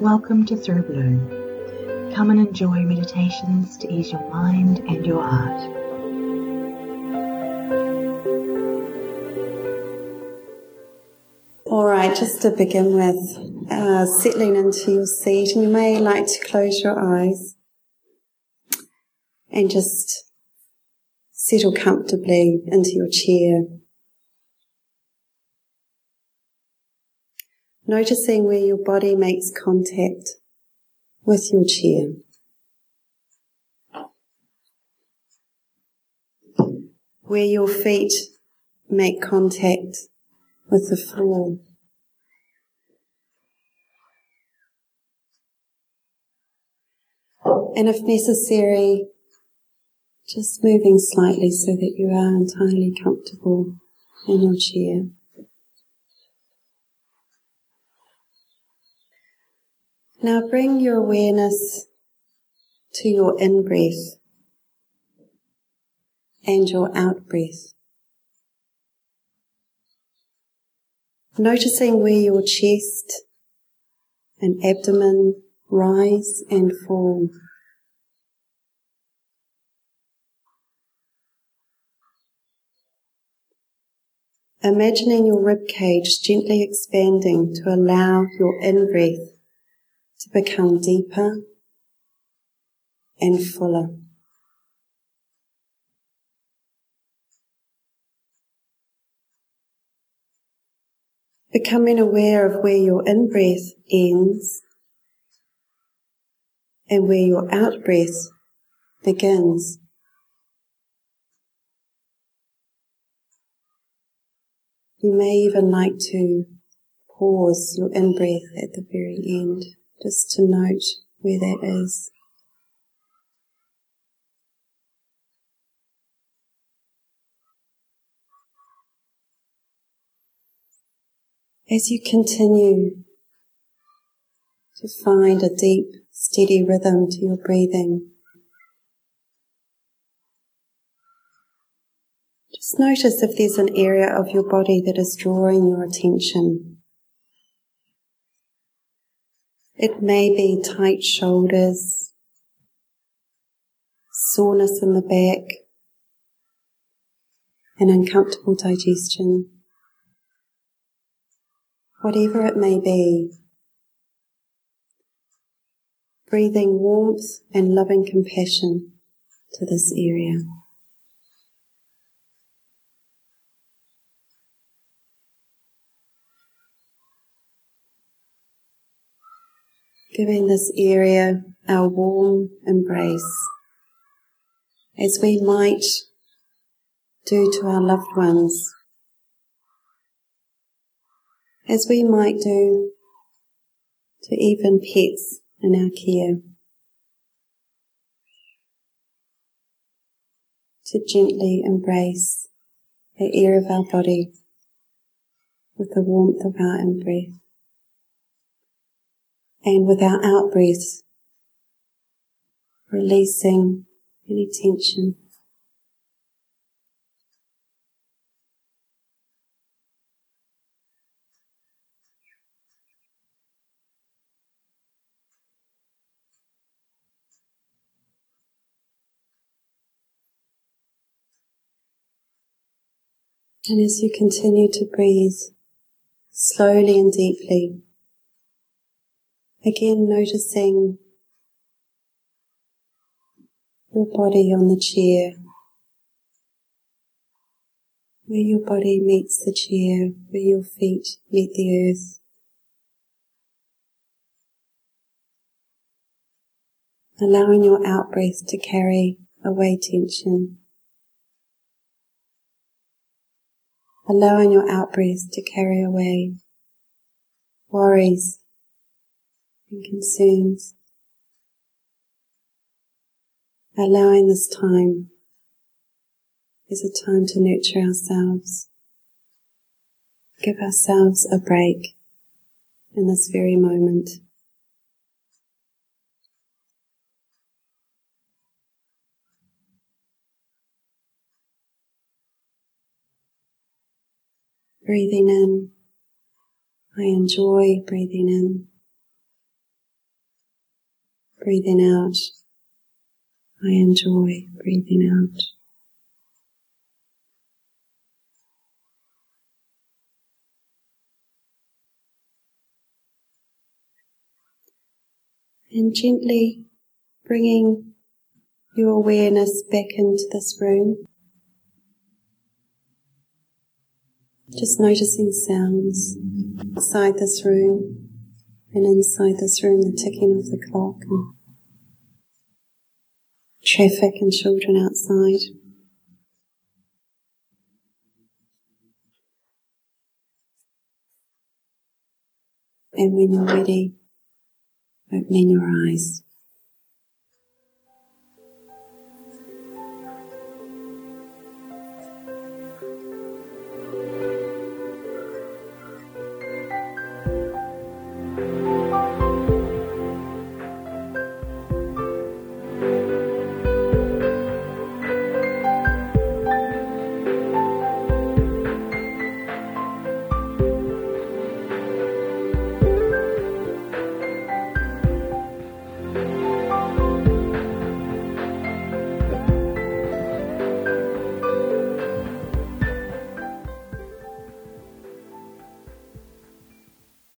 Welcome to Through Bloom. Come and enjoy meditations to ease your mind and your heart. All right, just to begin with, uh, settling into your seat, and you may like to close your eyes and just settle comfortably into your chair. Noticing where your body makes contact with your chair. Where your feet make contact with the floor. And if necessary, just moving slightly so that you are entirely comfortable in your chair. Now bring your awareness to your in breath and your out breath. Noticing where your chest and abdomen rise and fall. Imagining your rib cage gently expanding to allow your in breath to become deeper and fuller. Becoming aware of where your in breath ends and where your out breath begins. You may even like to pause your in breath at the very end, just to note where that is. As you continue to find a deep, steady rhythm to your breathing, Just notice if there's an area of your body that is drawing your attention. It may be tight shoulders, soreness in the back, an uncomfortable digestion. Whatever it may be, breathing warmth and loving compassion to this area. Giving this area our warm embrace as we might do to our loved ones, as we might do to even pets in our care. To gently embrace the air of our body with the warmth of our in breath and with our out breath, releasing any tension. And as you continue to breathe slowly and deeply, Again, noticing your body on the chair, where your body meets the chair, where your feet meet the earth. Allowing your outbreath to carry away tension. Allowing your outbreath to carry away worries, and concerns. Allowing this time is a time to nurture ourselves. Give ourselves a break in this very moment. Breathing in, I enjoy breathing in. Breathing out. I enjoy breathing out. And gently bringing your awareness back into this room. Just noticing sounds inside this room and inside this room the ticking of the clock traffic and children outside. And when you're ready, opening your eyes.